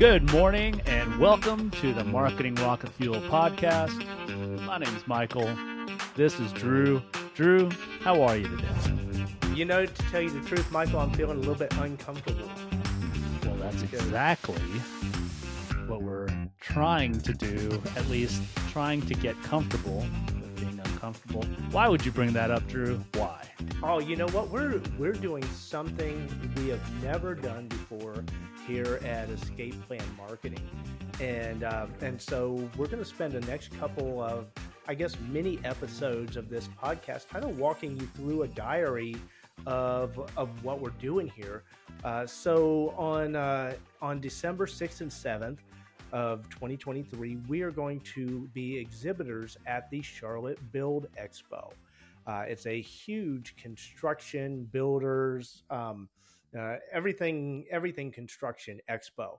Good morning and welcome to the Marketing Rocket Fuel podcast. My name is Michael. This is Drew. Drew, how are you today? You know, to tell you the truth, Michael, I'm feeling a little bit uncomfortable. Well, that's exactly what we're trying to do, at least trying to get comfortable with being uncomfortable. Why would you bring that up, Drew? Why? Oh, you know what? We're we're doing something we have never done before here at Escape Plan Marketing, and uh, and so we're going to spend the next couple of, I guess, mini episodes of this podcast, kind of walking you through a diary of of what we're doing here. Uh, so on uh, on December sixth and seventh of 2023, we are going to be exhibitors at the Charlotte Build Expo. Uh, it's a huge construction builders, um, uh, everything, everything construction expo,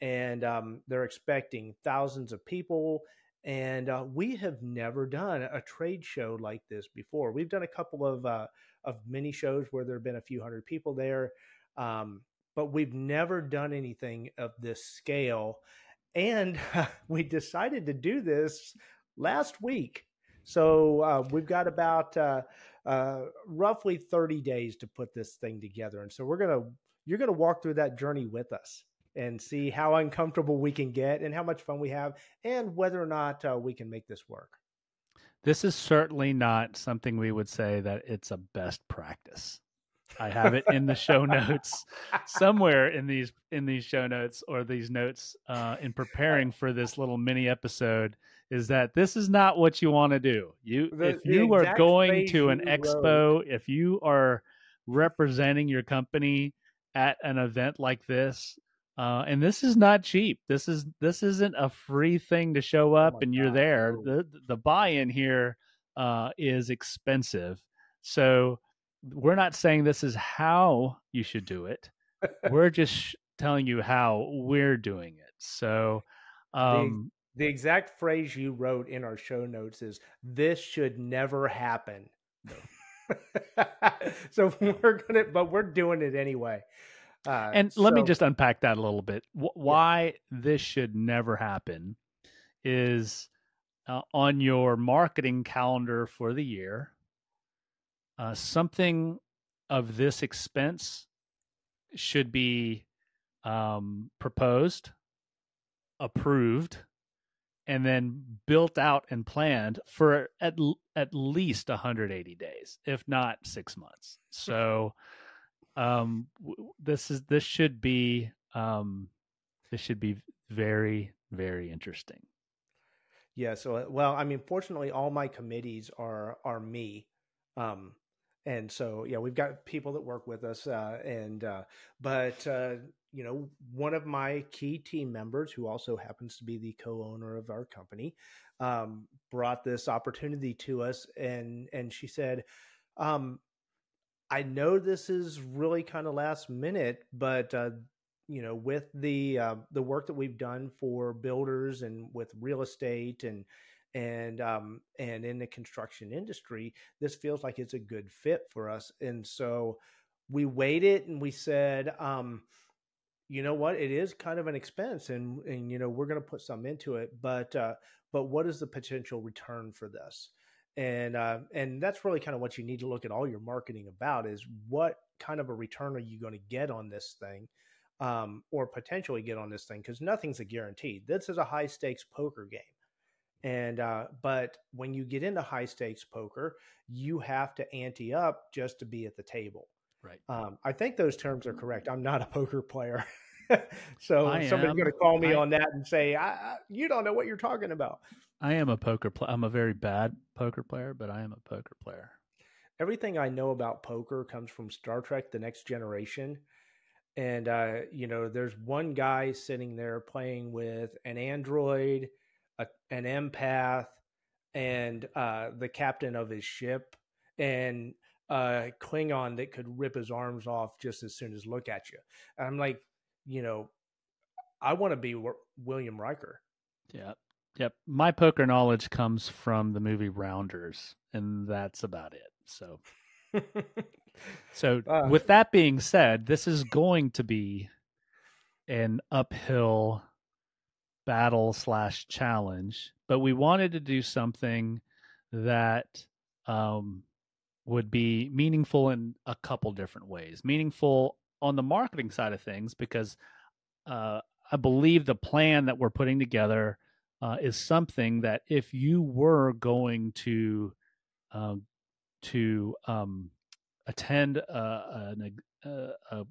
and um, they're expecting thousands of people. And uh, we have never done a trade show like this before. We've done a couple of uh, of mini shows where there have been a few hundred people there, um, but we've never done anything of this scale. And we decided to do this last week. So uh, we've got about uh, uh, roughly 30 days to put this thing together, and so we're gonna you're gonna walk through that journey with us and see how uncomfortable we can get and how much fun we have, and whether or not uh, we can make this work. This is certainly not something we would say that it's a best practice. I have it in the show notes somewhere in these in these show notes or these notes uh, in preparing for this little mini episode is that this is not what you want to do. You The- if you are going to an expo, if you are representing your company at an event like this, uh, and this is not cheap. This is this isn't a free thing to show up my and you're God, there. The the buy-in here uh, is expensive. So we're not saying this is how you should do it. we're just sh- telling you how we're doing it. So um, The exact phrase you wrote in our show notes is "This should never happen." so we're gonna, but we're doing it anyway. Uh, and let me just unpack that a little bit. Wh- why this should never happen is uh, on your marketing calendar for the year, uh, something of this expense should be um, proposed, approved, and then built out and planned for at at least 180 days, if not six months. So um this is this should be um this should be very very interesting Yeah. So, uh, well, I mean, fortunately, all my committees are are me, um, and so yeah, we've got people that work with us, uh, and uh, but uh, you know, one of my key team members, who also happens to be the co-owner of our company, um, brought this opportunity to us, and and she said. Um, I know this is really kind of last minute, but uh, you know, with the uh, the work that we've done for builders and with real estate and and um, and in the construction industry, this feels like it's a good fit for us. And so we waited and we said, um, you know what, it is kind of an expense, and and you know we're going to put some into it, but uh, but what is the potential return for this? And uh, and that's really kind of what you need to look at all your marketing about is what kind of a return are you going to get on this thing um, or potentially get on this thing because nothing's a guarantee. This is a high stakes poker game, and uh, but when you get into high stakes poker, you have to ante up just to be at the table. Right. Um, I think those terms are correct. I'm not a poker player, so I somebody's going to call me I- on that and say, I, "You don't know what you're talking about." i am a poker player i'm a very bad poker player but i am a poker player. Everything I know about poker comes from Star Trek: The Next Generation, and uh, you know, there's one guy sitting there playing with an android, a, an empath, and uh, the captain of his ship, and a Klingon that could rip his arms off just as soon as look at you. And I'm like, you know, I want to be Wi- William Riker. Yep. Yep. My poker knowledge comes from the movie Rounders, and that's about it. So, so Uh, with that being said, this is going to be an uphill battle slash challenge, but we wanted to do something that um, would be meaningful in a couple different ways. Meaningful on the marketing side of things because uh, I believe the plan that we're putting together uh, is something that if you were going to uh, to um, attend a, a, a,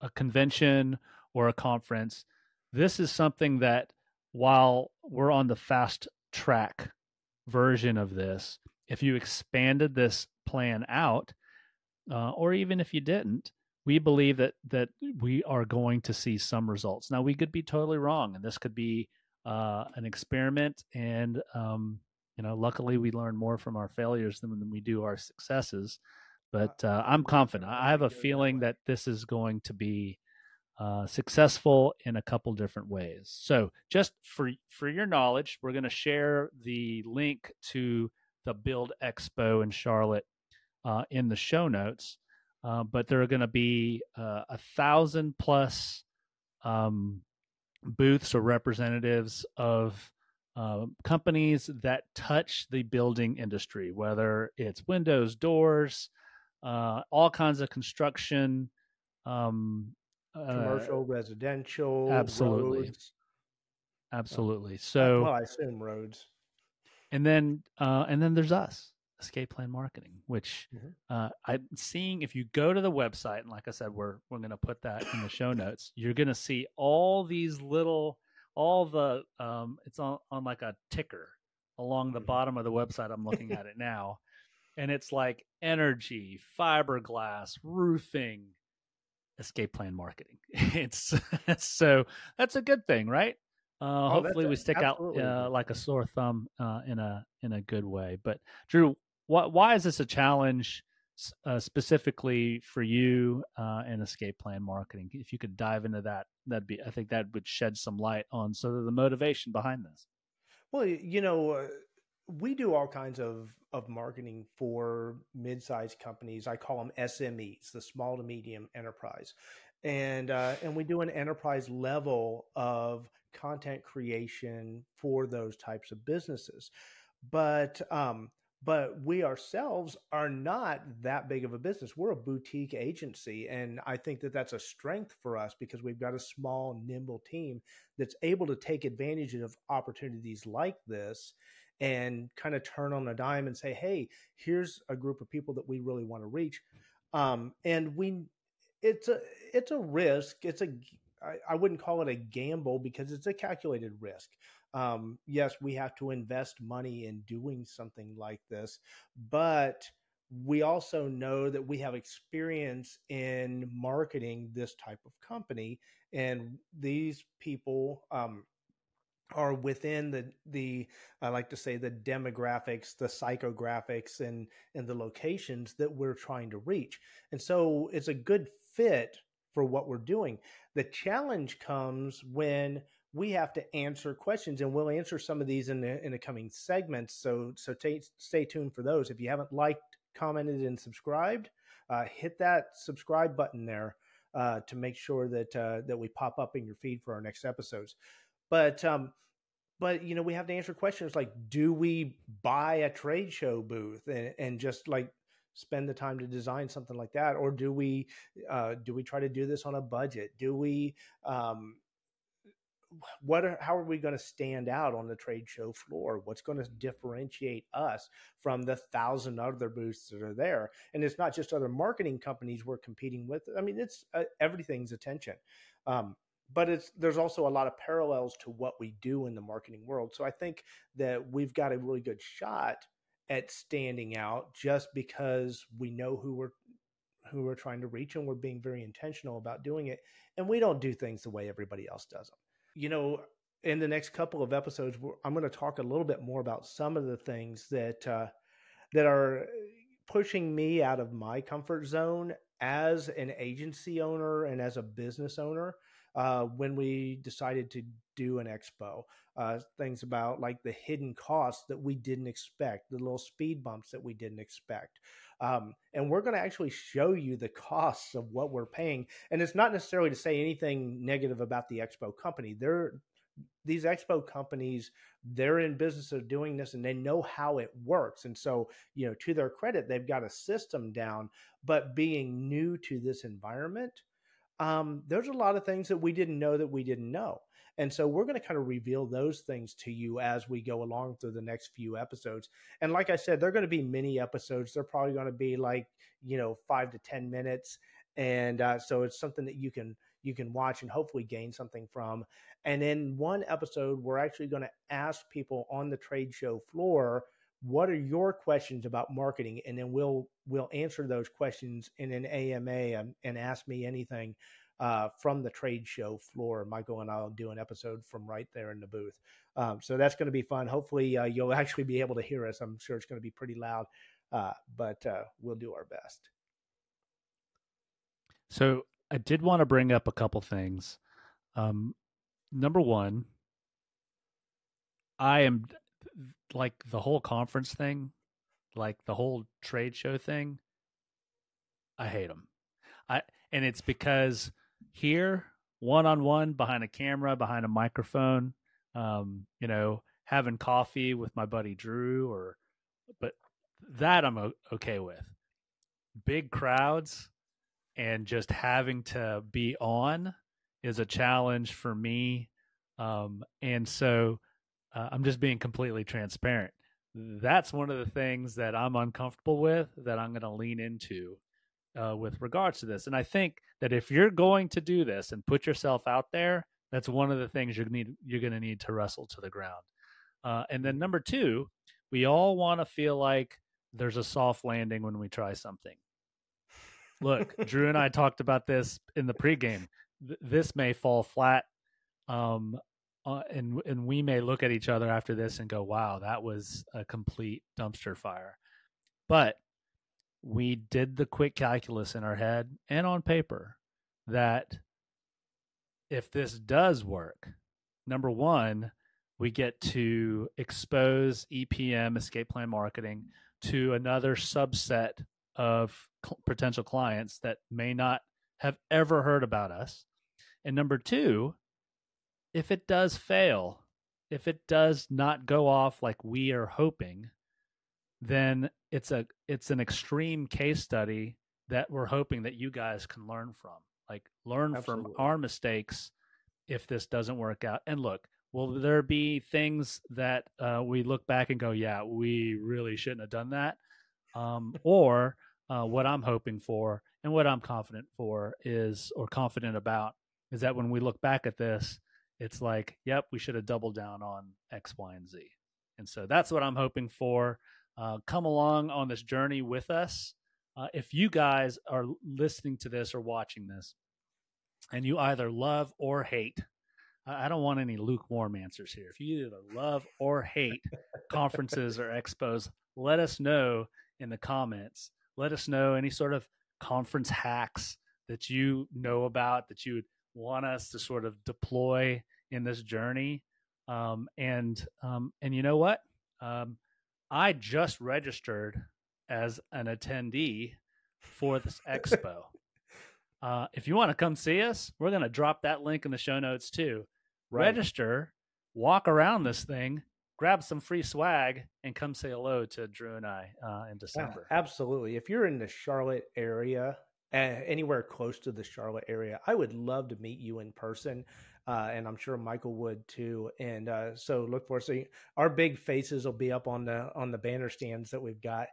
a convention or a conference, this is something that while we're on the fast track version of this, if you expanded this plan out, uh, or even if you didn't, we believe that that we are going to see some results. Now, we could be totally wrong, and this could be uh, an experiment. And um, you know, luckily, we learn more from our failures than, than we do our successes. But uh, I'm confident. I have a feeling that this is going to be uh, successful in a couple different ways. So, just for for your knowledge, we're going to share the link to the Build Expo in Charlotte uh, in the show notes. Uh, but there are going to be uh, a thousand plus um, booths or representatives of uh, companies that touch the building industry, whether it's windows, doors, uh, all kinds of construction, um, commercial, residential, absolutely, roads. absolutely. So, well, I assume roads. And then, uh, and then there's us. Escape Plan Marketing, which Mhm. uh, I'm seeing if you go to the website, and like I said, we're we're going to put that in the show notes. You're going to see all these little, all the um, it's on on like a ticker along the Mhm. bottom of the website. I'm looking at it now, and it's like energy, fiberglass, roofing, Escape Plan Marketing. It's so that's a good thing, right? Uh, Oh, hopefully, we stick out absolutely a uh, like a sore thumb uh, in a in a good way. But Drew, why why is this a challenge uh, specifically for you uh, in escape plan marketing? If you could dive into that, that'd be I think that would shed some light on sort of the motivation behind this. Well, you know, uh, we do all kinds of of marketing for mid-sized companies. I call them SMEs, the small to medium enterprise, and uh, and we do an enterprise level of content creation for those types of businesses. But um, but we ourselves are not that big of a business. We're a boutique agency, and I think that that's a strength for us because we've got a small, nimble team that's able to take advantage of opportunities like this and kind of turn on a dime and say, "Hey, here's a group of people that we really want to reach." Um, and we, it's a it's a risk. It's a I, I wouldn't call it a gamble because it's a calculated risk. Um, yes, we have to invest money in doing something like this, but we also know that we have experience in marketing this type of company, and these people um, are within the the I like to say the demographics, the psychographics, and and the locations that we're trying to reach, and so it's a good fit for what we're doing. The challenge comes when we have to answer questions, and we'll answer some of these in the in the coming segments. So so t- stay tuned for those. If you haven't liked, commented, and subscribed, uh, hit that subscribe button there uh, to make sure that uh, that we pop up in your feed for our next episodes. But um, but you know we have to answer questions like do we buy a trade show booth and, and just like spend the time to design something like that or do we uh, do we try to do this on a budget do we um, what are, how are we going to stand out on the trade show floor? What's going to differentiate us from the thousand other booths that are there? And it's not just other marketing companies we're competing with. I mean it's uh, everything's attention. Um, but it's there's also a lot of parallels to what we do in the marketing world. So i think that we've got a really good shot at standing out just because we know who we're who we're trying to reach and we're being very intentional about doing it. And we don't do things the way everybody else does them you know in the next couple of episodes i'm going to talk a little bit more about some of the things that uh, that are pushing me out of my comfort zone as an agency owner and as a business owner uh, when we decided to do an expo. Uh, things about like the hidden costs that we didn't expect, the little speed bumps that we didn't expect. Um, and we're going to actually show you the costs of what we're paying. And it's not necessarily to say anything negative about the expo company. They're these expo companies they're in business of doing this and they know how it works and so you know to their credit they've got a system down but being new to this environment um, there's a lot of things that we didn't know that we didn't know and so we're going to kind of reveal those things to you as we go along through the next few episodes and like i said they're going to be mini episodes they're probably going to be like you know five to ten minutes and uh, so it's something that you can you can watch and hopefully gain something from. And in one episode, we're actually going to ask people on the trade show floor, what are your questions about marketing? And then we'll we'll answer those questions in an AMA and, and ask me anything uh, from the trade show floor. Michael and I'll do an episode from right there in the booth. Um, so that's going to be fun. Hopefully, uh, you'll actually be able to hear us. I'm sure it's going to be pretty loud, uh, but uh, we'll do our best. So I did want to bring up a couple things. Um, number one, I am like the whole conference thing, like the whole trade show thing. I hate them. I and it's because here, one on one, behind a camera, behind a microphone, um, you know, having coffee with my buddy Drew, or but that I'm okay with. Big crowds, and just having to be on is a challenge for me. Um, and so uh, I'm just being completely transparent. That's one of the things that I'm uncomfortable with that I'm going to lean into uh, with regards to this. And I think that if you're going to do this and put yourself out there, that's one of the things you're need you're going to need to wrestle to the ground. Uh, and then number two, we all want to feel like there's a soft landing when we try something. Look, Drew and I talked about this in the pregame. Th- this may fall flat, um, uh, and and we may look at each other after this and go, "Wow, that was a complete dumpster fire." But we did the quick calculus in our head and on paper that if this does work, number one, we get to expose EPM, escape plan marketing, to another subset of cl- potential clients that may not have ever heard about us. And number two, if it does fail, if it does not go off like we are hoping, then it's a it's an extreme case study that we're hoping that you guys can learn from. Like learn Absolutely. from our mistakes if this doesn't work out. And look, will there be things that uh, we look back and go, yeah, we really shouldn't have done that? Um, or uh, what I'm hoping for and what I'm confident for is, or confident about, is that when we look back at this, it's like, yep, we should have doubled down on X, Y, and Z. And so that's what I'm hoping for. Uh, come along on this journey with us. Uh, if you guys are listening to this or watching this, and you either love or hate, I don't want any lukewarm answers here. If you either love or hate conferences or expos, let us know in the comments let us know any sort of conference hacks that you know about that you would want us to sort of deploy in this journey. Um, and um, and you know what? Um, I just registered as an attendee for this expo. Uh, if you want to come see us, we're going to drop that link in the show notes too. Right. Register, walk around this thing, grab some free swag and come say hello to Drew and I uh, in December. Yeah, absolutely. If you're in the Charlotte area, uh, anywhere close to the Charlotte area, I would love to meet you in person. Uh, and I'm sure Michael would too. And uh, so look for so our big faces will be up on the on the banner stands that we've got.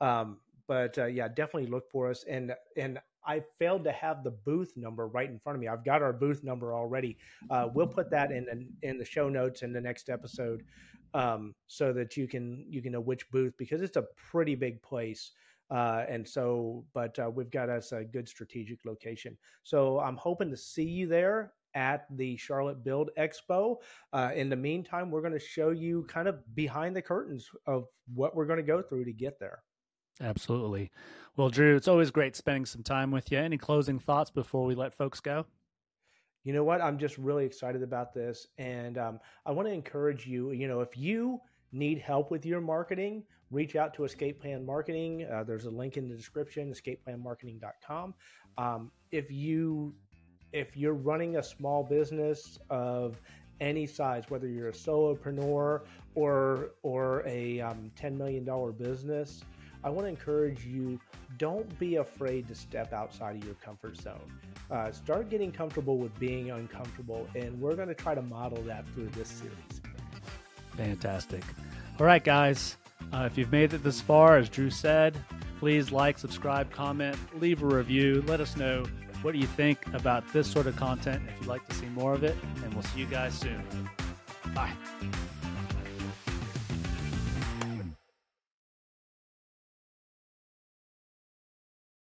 Um, but uh, yeah, definitely look for us. And and I failed to have the booth number right in front of me. I've got our booth number already. Uh, we'll put that in in the show notes in the next episode um, so that you can you can know which booth because it's a pretty big place. Uh, and so, but uh, we've got us a good strategic location. So I'm hoping to see you there at the Charlotte Build Expo. Uh, in the meantime, we're going to show you kind of behind the curtains of what we're going to go through to get there. Absolutely. Well, Drew, it's always great spending some time with you. Any closing thoughts before we let folks go? you know what? I'm just really excited about this. And um, I want to encourage you, you know, if you need help with your marketing, reach out to Escape Plan Marketing. Uh, there's a link in the description, escapeplanmarketing.com. Um, if you if you're running a small business of any size, whether you're a solopreneur or or a um, $10 million business, I want to encourage you don't be afraid to step outside of your comfort zone. Uh, start getting comfortable with being uncomfortable, and we're going to try to model that through this series. Fantastic. All right, guys. Uh, if you've made it this far, as Drew said, please like, subscribe, comment, leave a review. Let us know Mm-hmm. what do you think about this sort of content if you'd like to see more of it. And we'll see you guys soon. Bye.